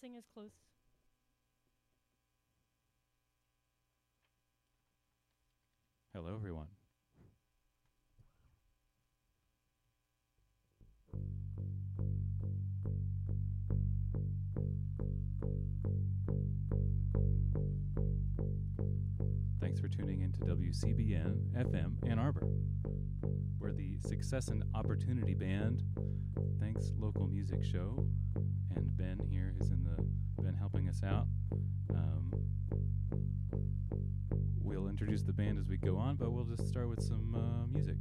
sing as close. Hello, everyone. Tuning into WCBN FM Ann Arbor. We're the Success and Opportunity Band. Thanks, local music show. And Ben here is in the been helping us out. Um, we'll introduce the band as we go on, but we'll just start with some uh, music.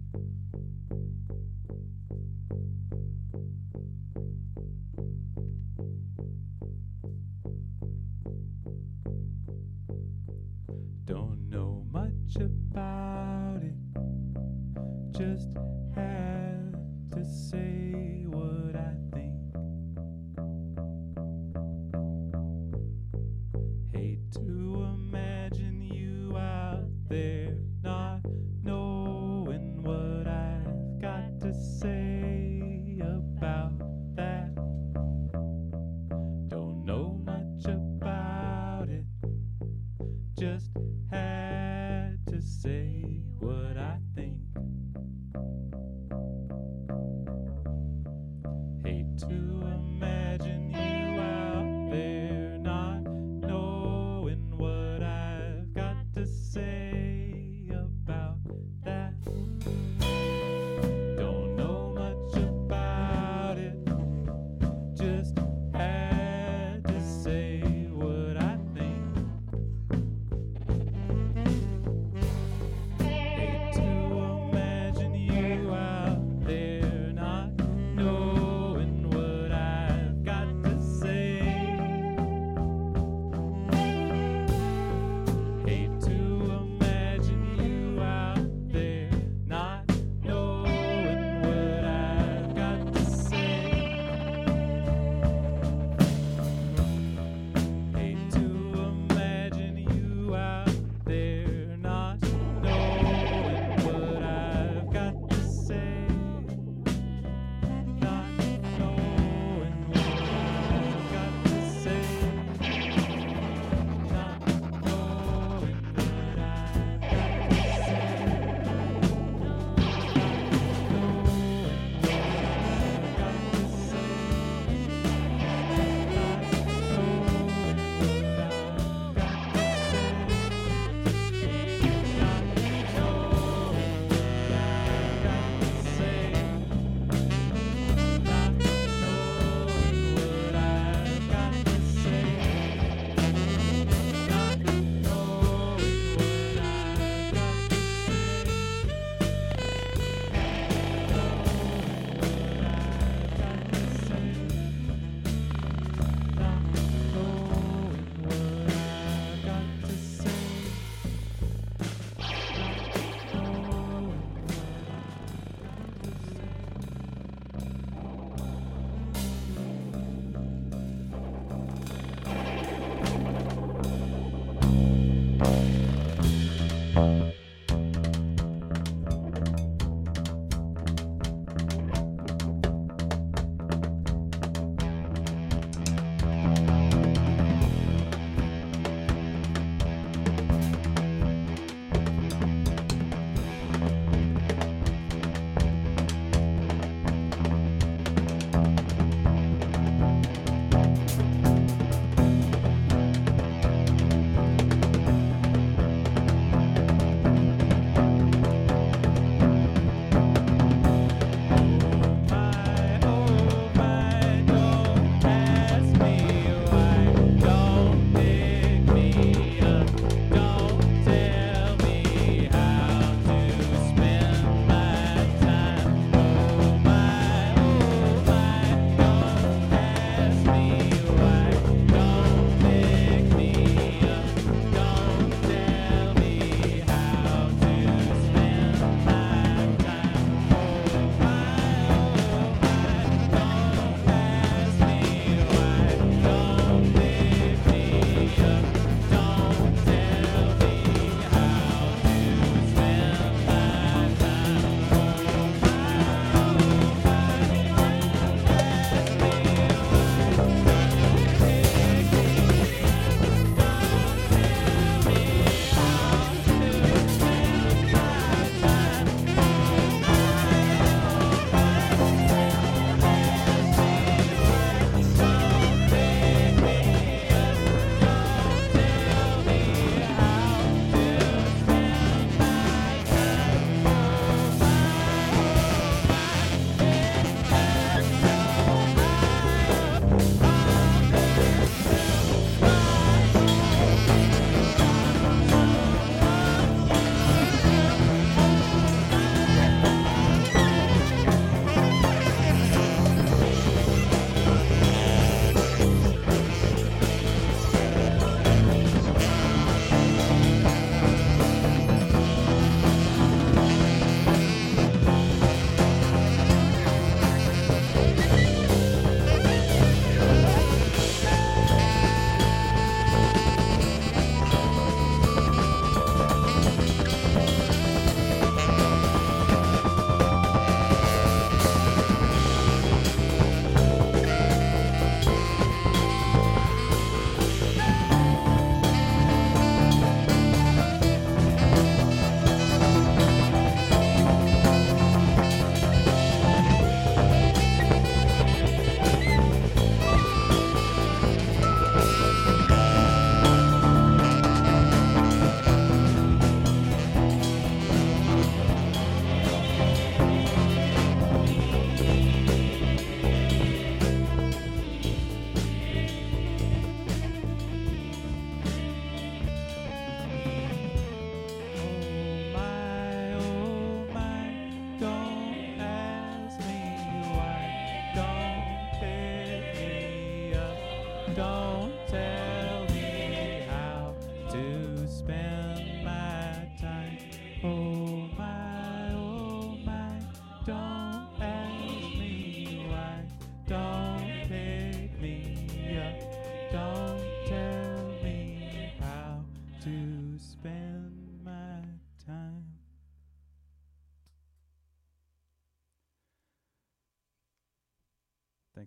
To imagine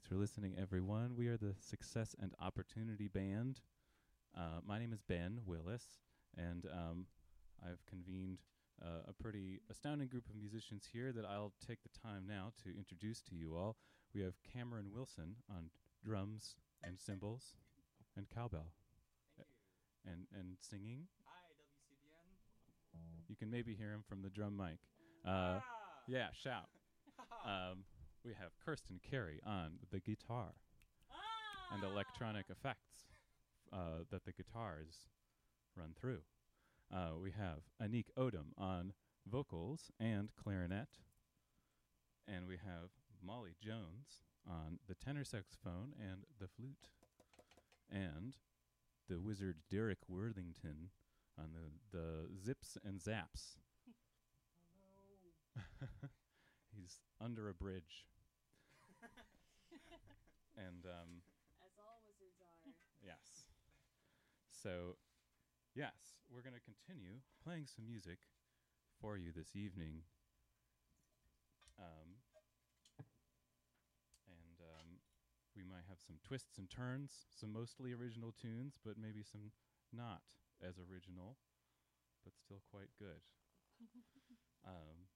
Thanks for listening, everyone. We are the Success and Opportunity Band. Uh, my name is Ben Willis, and um, I've convened uh, a pretty astounding group of musicians here that I'll take the time now to introduce to you all. We have Cameron Wilson on drums and cymbals and cowbell A- and and singing. Hi, WCBN. You can maybe hear him from the drum mic. Uh, ah! yeah, shout. Um, we have Kirsten Carey on the guitar and electronic effects uh, that the guitars run through. Uh, we have Anik Odom on vocals and clarinet. And we have Molly Jones on the tenor saxophone and the flute. And the wizard Derek Worthington on the, the zips and zaps. He's under a bridge. and um, As all wizards are. Yes. So, yes, we're going to continue playing some music for you this evening. Um, and um, we might have some twists and turns, some mostly original tunes, but maybe some not as original, but still quite good. um,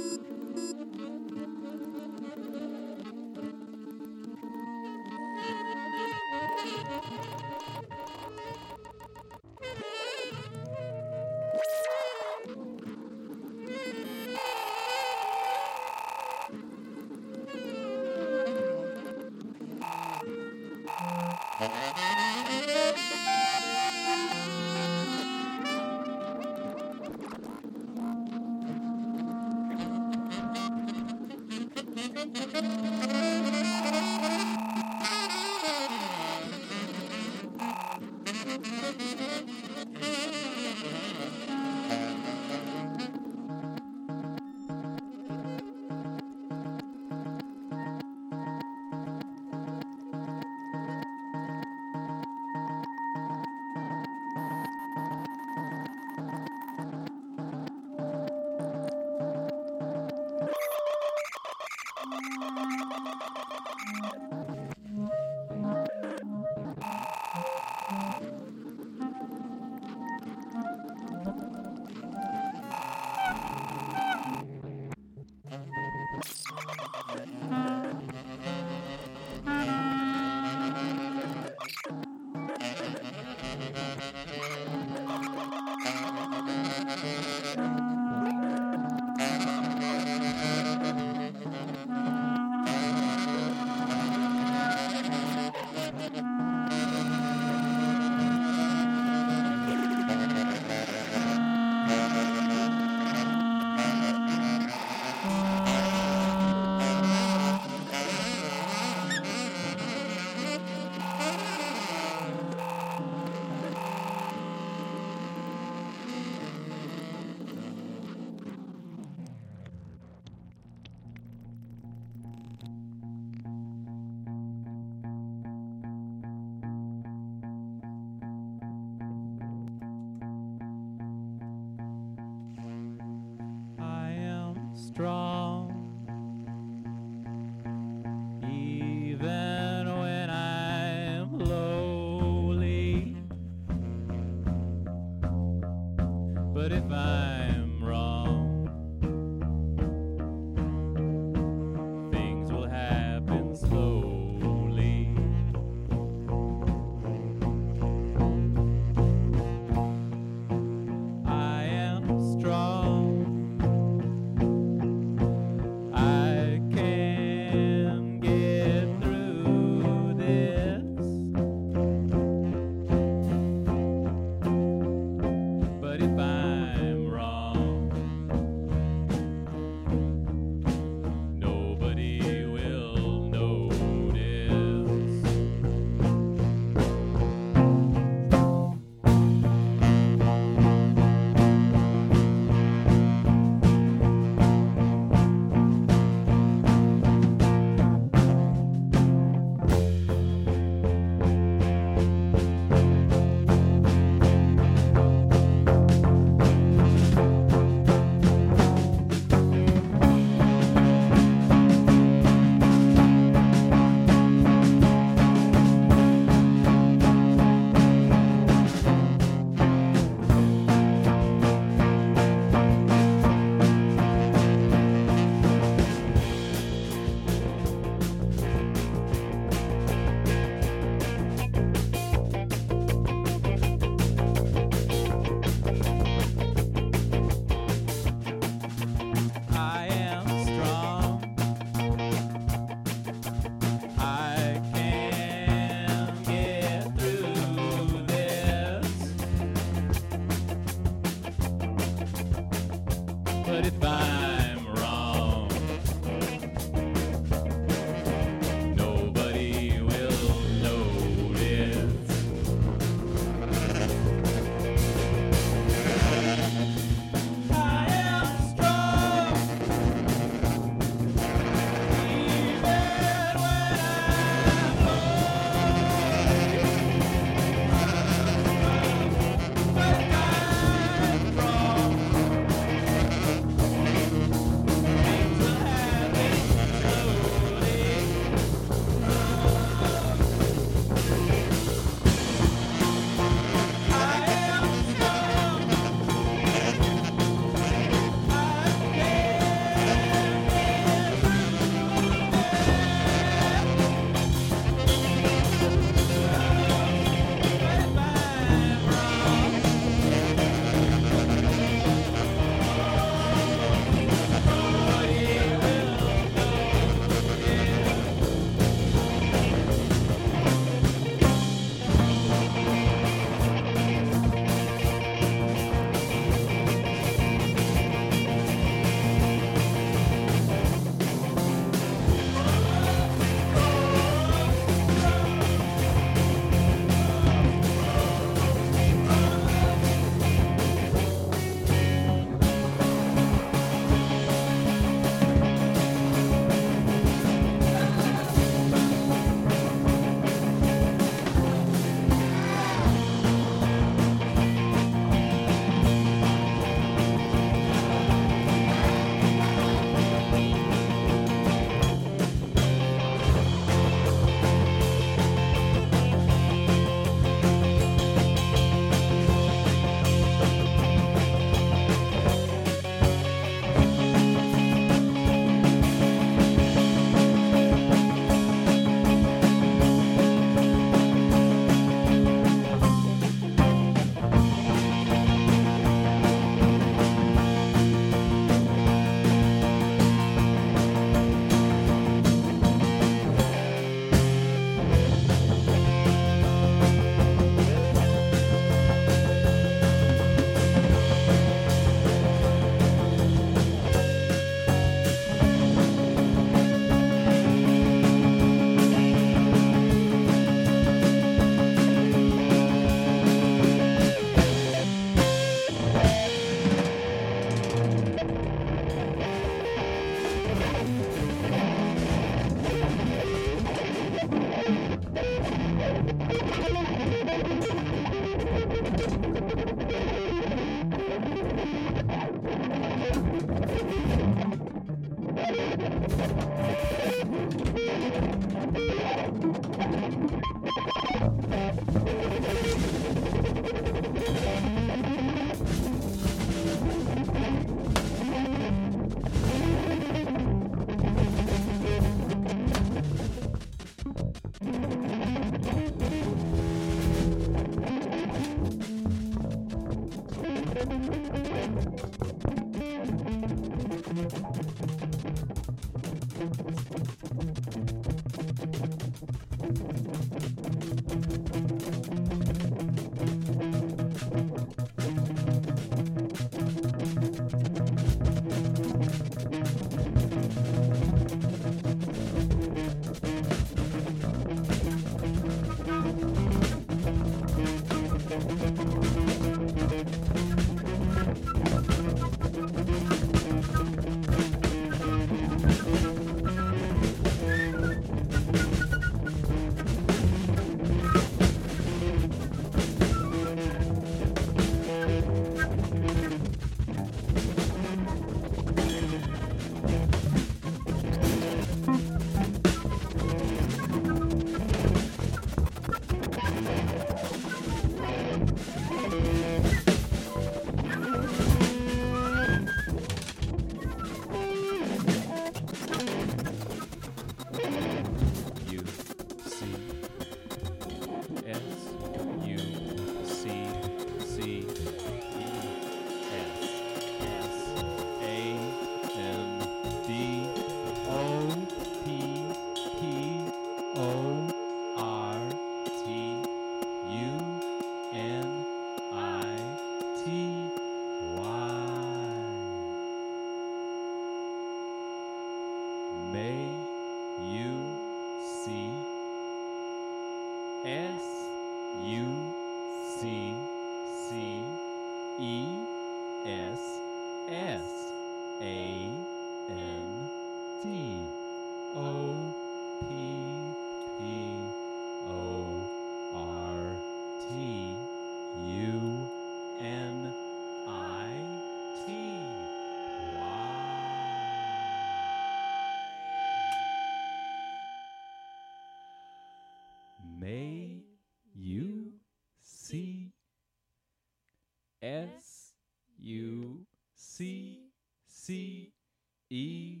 E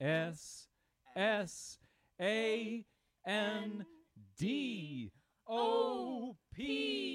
S S A N D O P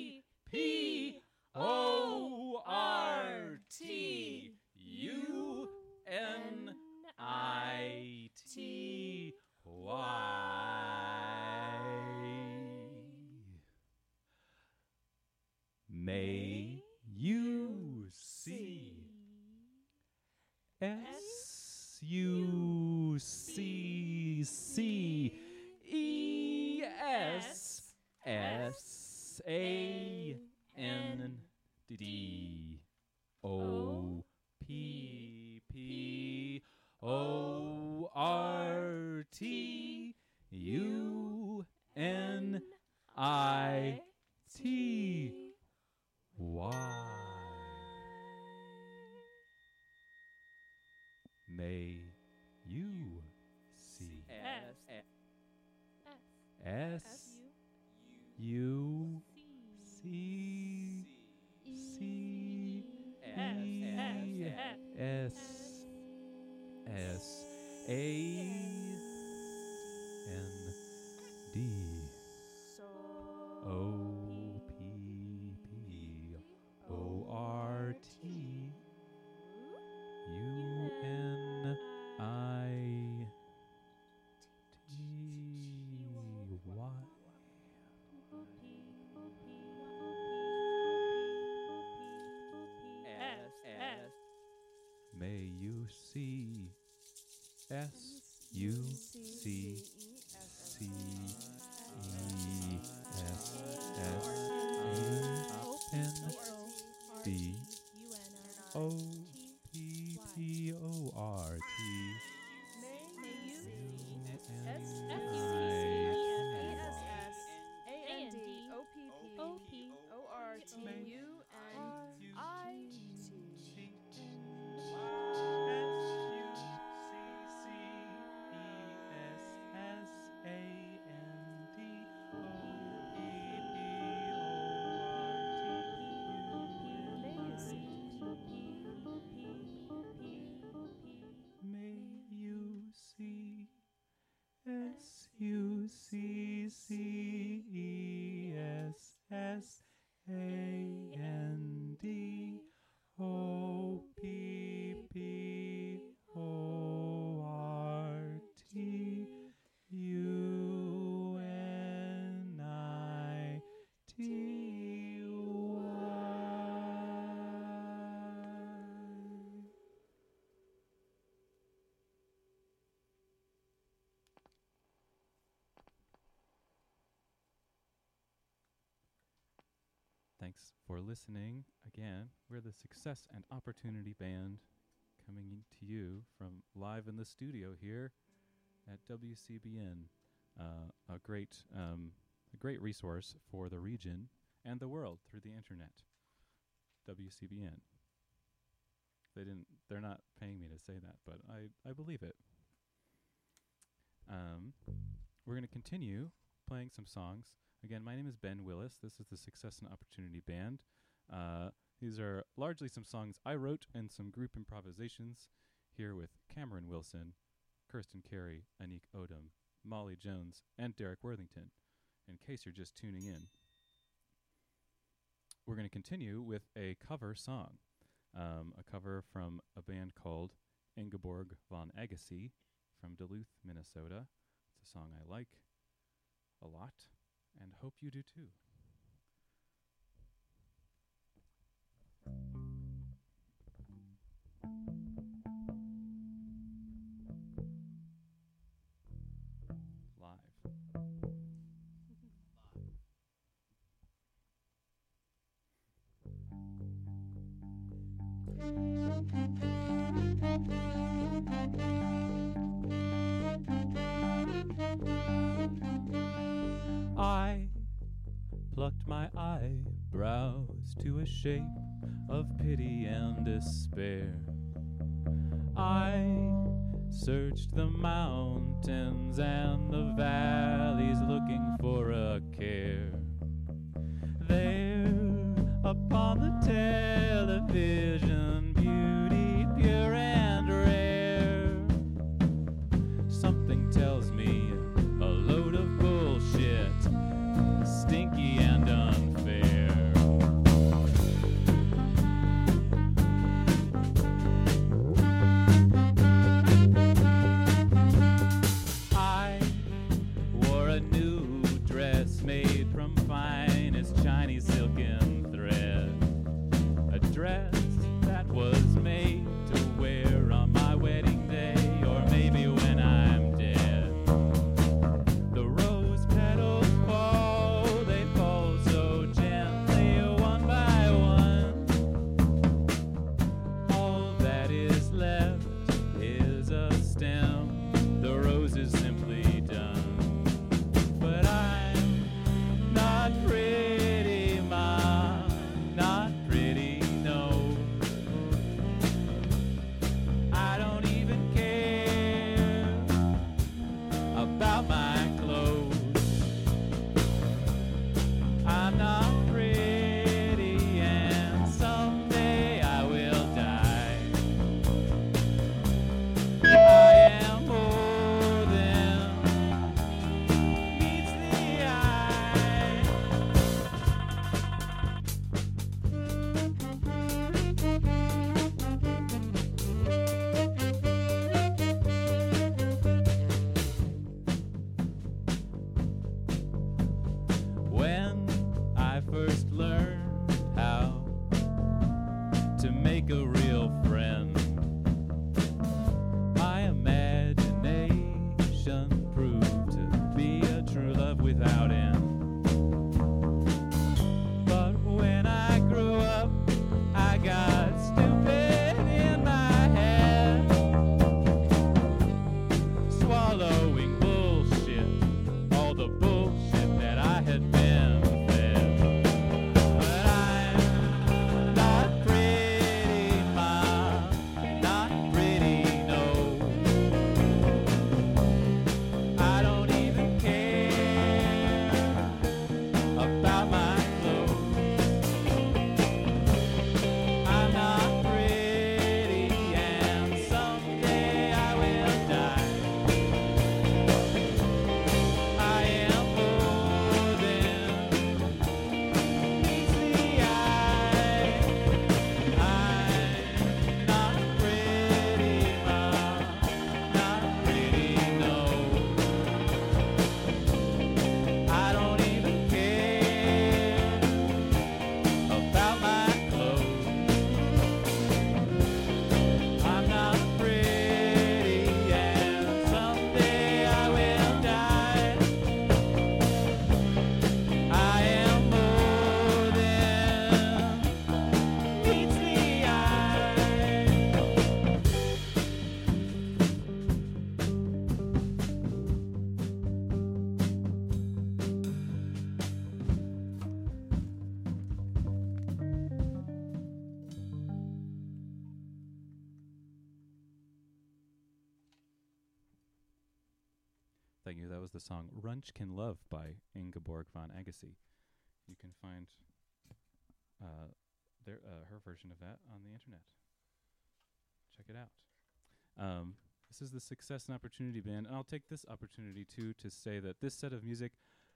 S S U C C Thanks for listening. Again, we're the Success and Opportunity Band coming to you from live in the studio here at WCBN, uh, a great, um, a great resource for the region and the world through the internet. WCBN. They didn't. They're not paying me to say that, but I, I believe it. Um, we're going to continue playing some songs. Again, my name is Ben Willis. This is the Success and Opportunity Band. Uh, these are largely some songs I wrote and some group improvisations here with Cameron Wilson, Kirsten Carey, Anik Odom, Molly Jones, and Derek Worthington. In case you're just tuning in, we're going to continue with a cover song, um, a cover from a band called Ingeborg von Agassiz from Duluth, Minnesota. It's a song I like a lot and hope you do too. To a shape of pity and despair. I searched the mountains and the valleys looking for a care. Thank you. That was the song Runchkin Love by Ingeborg von Agassiz. You can find uh, their, uh, her version of that on the internet. Check it out. Um, this is the Success and Opportunity Band, and I'll take this opportunity too to say that this set of music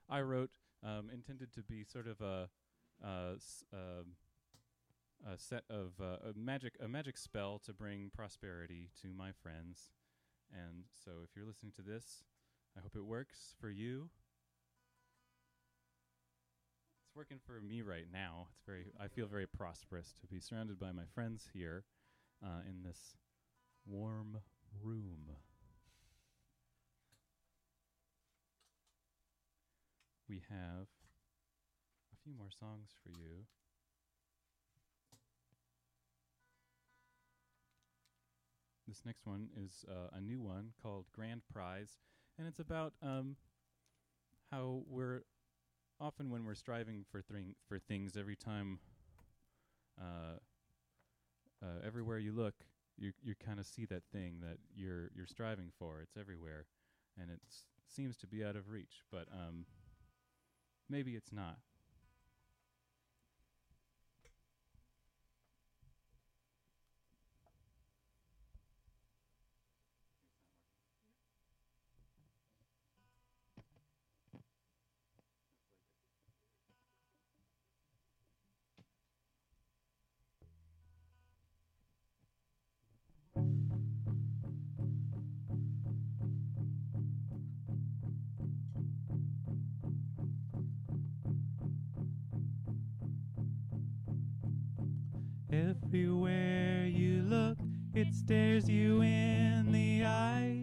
I wrote um, intended to be sort of a, uh, s- um, a set of uh, a magic a magic spell to bring prosperity to my friends. And so, if you're listening to this, I hope it works for you. It's working for me right now. It's very. I feel very prosperous to be surrounded by my friends here uh, in this warm room. We have a few more songs for you. This next one is uh, a new one called Grand Prize, and it's about um, how we're often when we're striving for thing for things, every time, uh, uh, everywhere you look, you you kind of see that thing that you're you're striving for. It's everywhere, and it seems to be out of reach. But um, maybe it's not. Everywhere you look, it stares you in the eyes.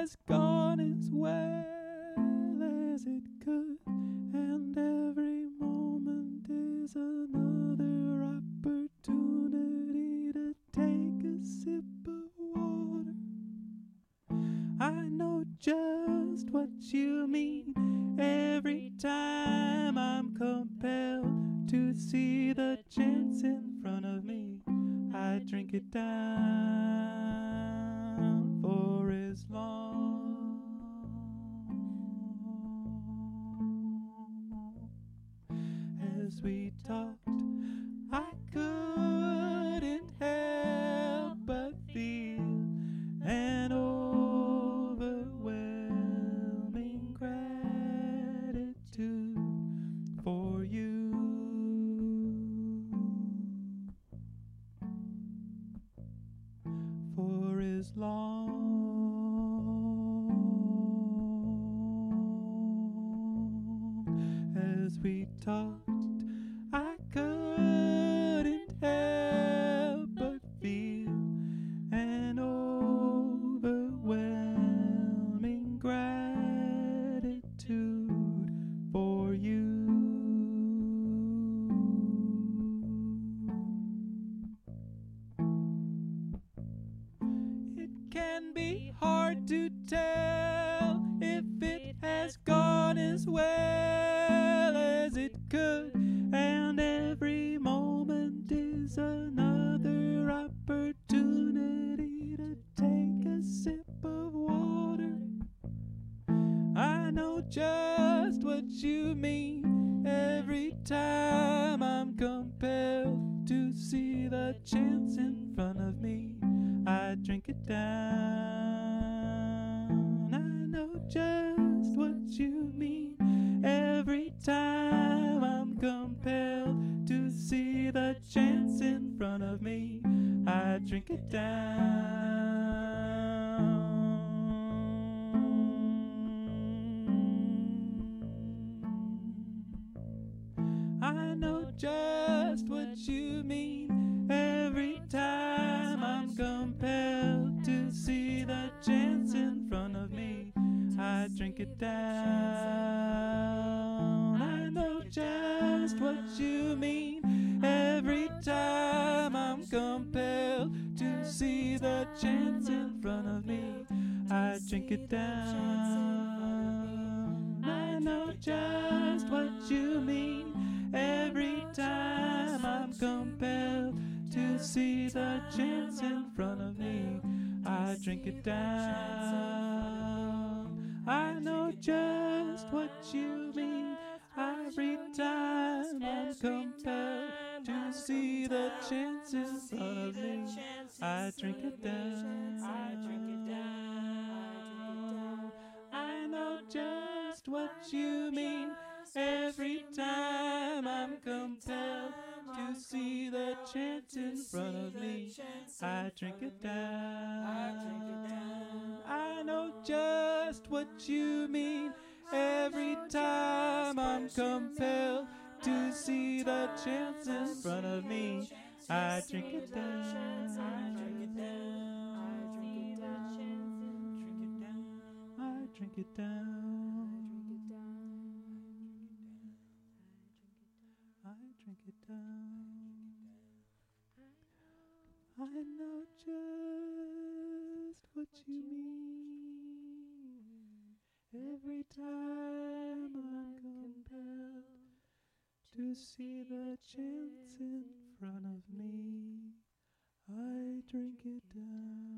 Has gone as well compelled to see the chance in front of me. I drink it down. I know just what you mean every time I'm compelled to see the chance in front of me. I drink it down. I know just what you mean every time I'm compelled see the chance in front of me. I drink it down. I drink it down. I know just what you mean every time I'm compelled to see the chance in front of me. I drink it down. I know just what you mean every time I'm compelled to see the chance in front of me. I drink it down. I drink it down. I drink it down. I drink it down. I know just what you mean. Every time I'm compelled to see the chance in front of me, I drink it down.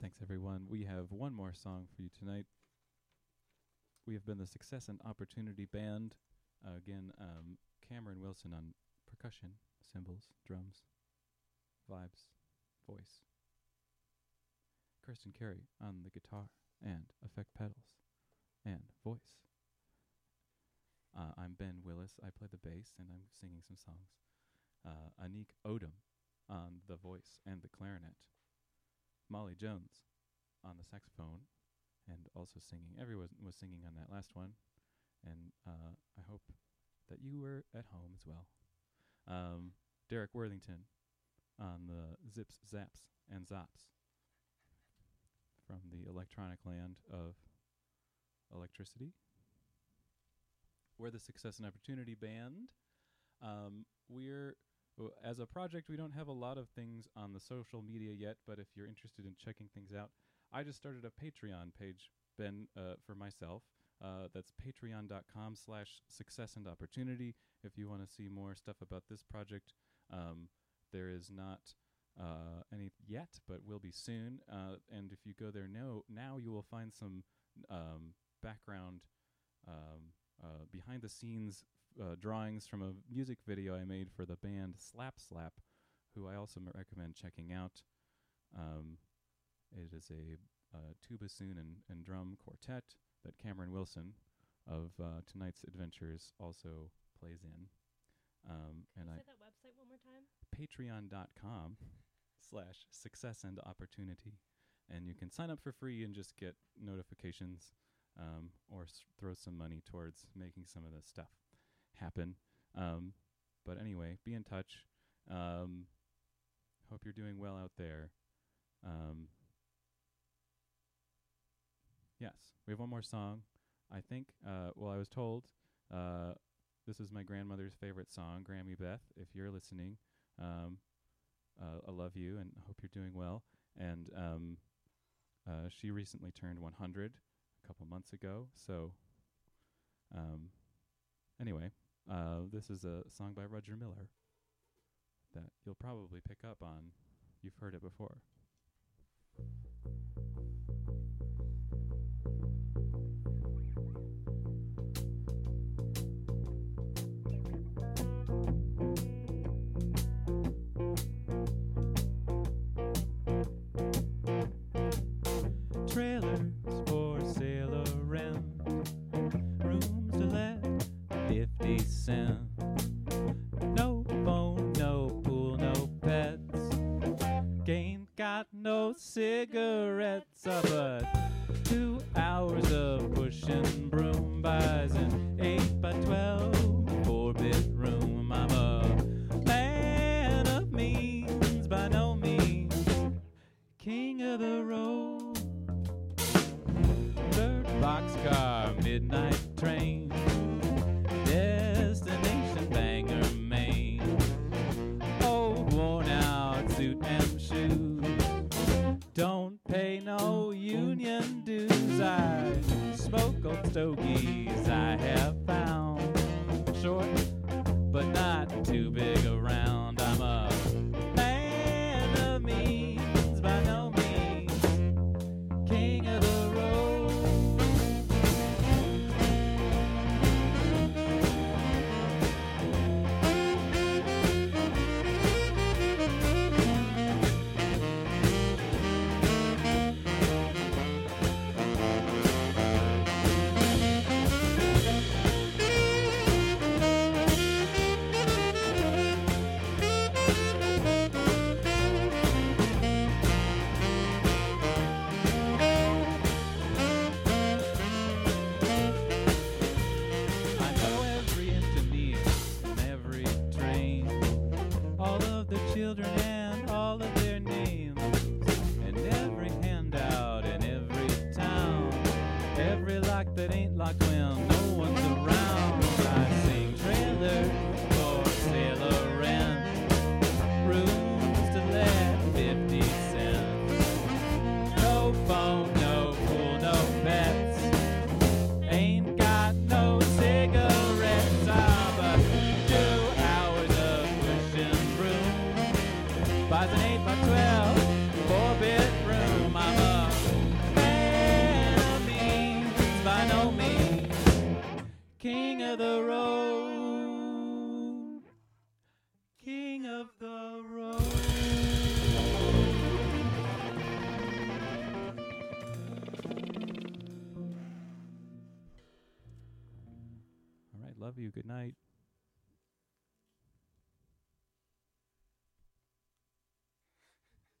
Thanks, everyone. We have one more song for you tonight. We have been the Success and Opportunity Band. Uh, again, um, Cameron Wilson on percussion, cymbals, drums, vibes, voice. Kirsten Carey on the guitar and effect pedals and voice. Uh, I'm Ben Willis. I play the bass and I'm singing some songs. Uh, Anik Odom on the voice and the clarinet. Molly Jones on the saxophone and also singing. Everyone was singing on that last one, and uh, I hope that you were at home as well. Um, Derek Worthington on the zips, zaps, and zops from the electronic land of electricity. We're the Success and Opportunity Band. Um, we're as a project, we don't have a lot of things on the social media yet, but if you're interested in checking things out, I just started a Patreon page, Ben, uh, for myself. Uh, that's patreon.com slash success and opportunity. If you want to see more stuff about this project, um, there is not uh, any yet, but will be soon. Uh, and if you go there now, now you will find some um, background, um, uh, behind the scenes uh, drawings from a music video I made for the band Slap Slap, who I also recommend checking out. Um, it is a uh, two bassoon and, and drum quartet that Cameron Wilson of uh, tonight's adventures also plays in. Um, and I Say that website one more time. patreon.com slash success and opportunity and you can sign up for free and just get notifications um, or s- throw some money towards making some of this stuff happen um, but anyway be in touch um, hope you're doing well out there um, yes we have one more song i think uh, well i was told uh, this is my grandmother's favorite song grammy beth if you're listening um, uh, I love you and hope you're doing well. And um, uh, she recently turned 100 a couple months ago. So, um, anyway, uh, this is a song by Roger Miller that you'll probably pick up on. You've heard it before.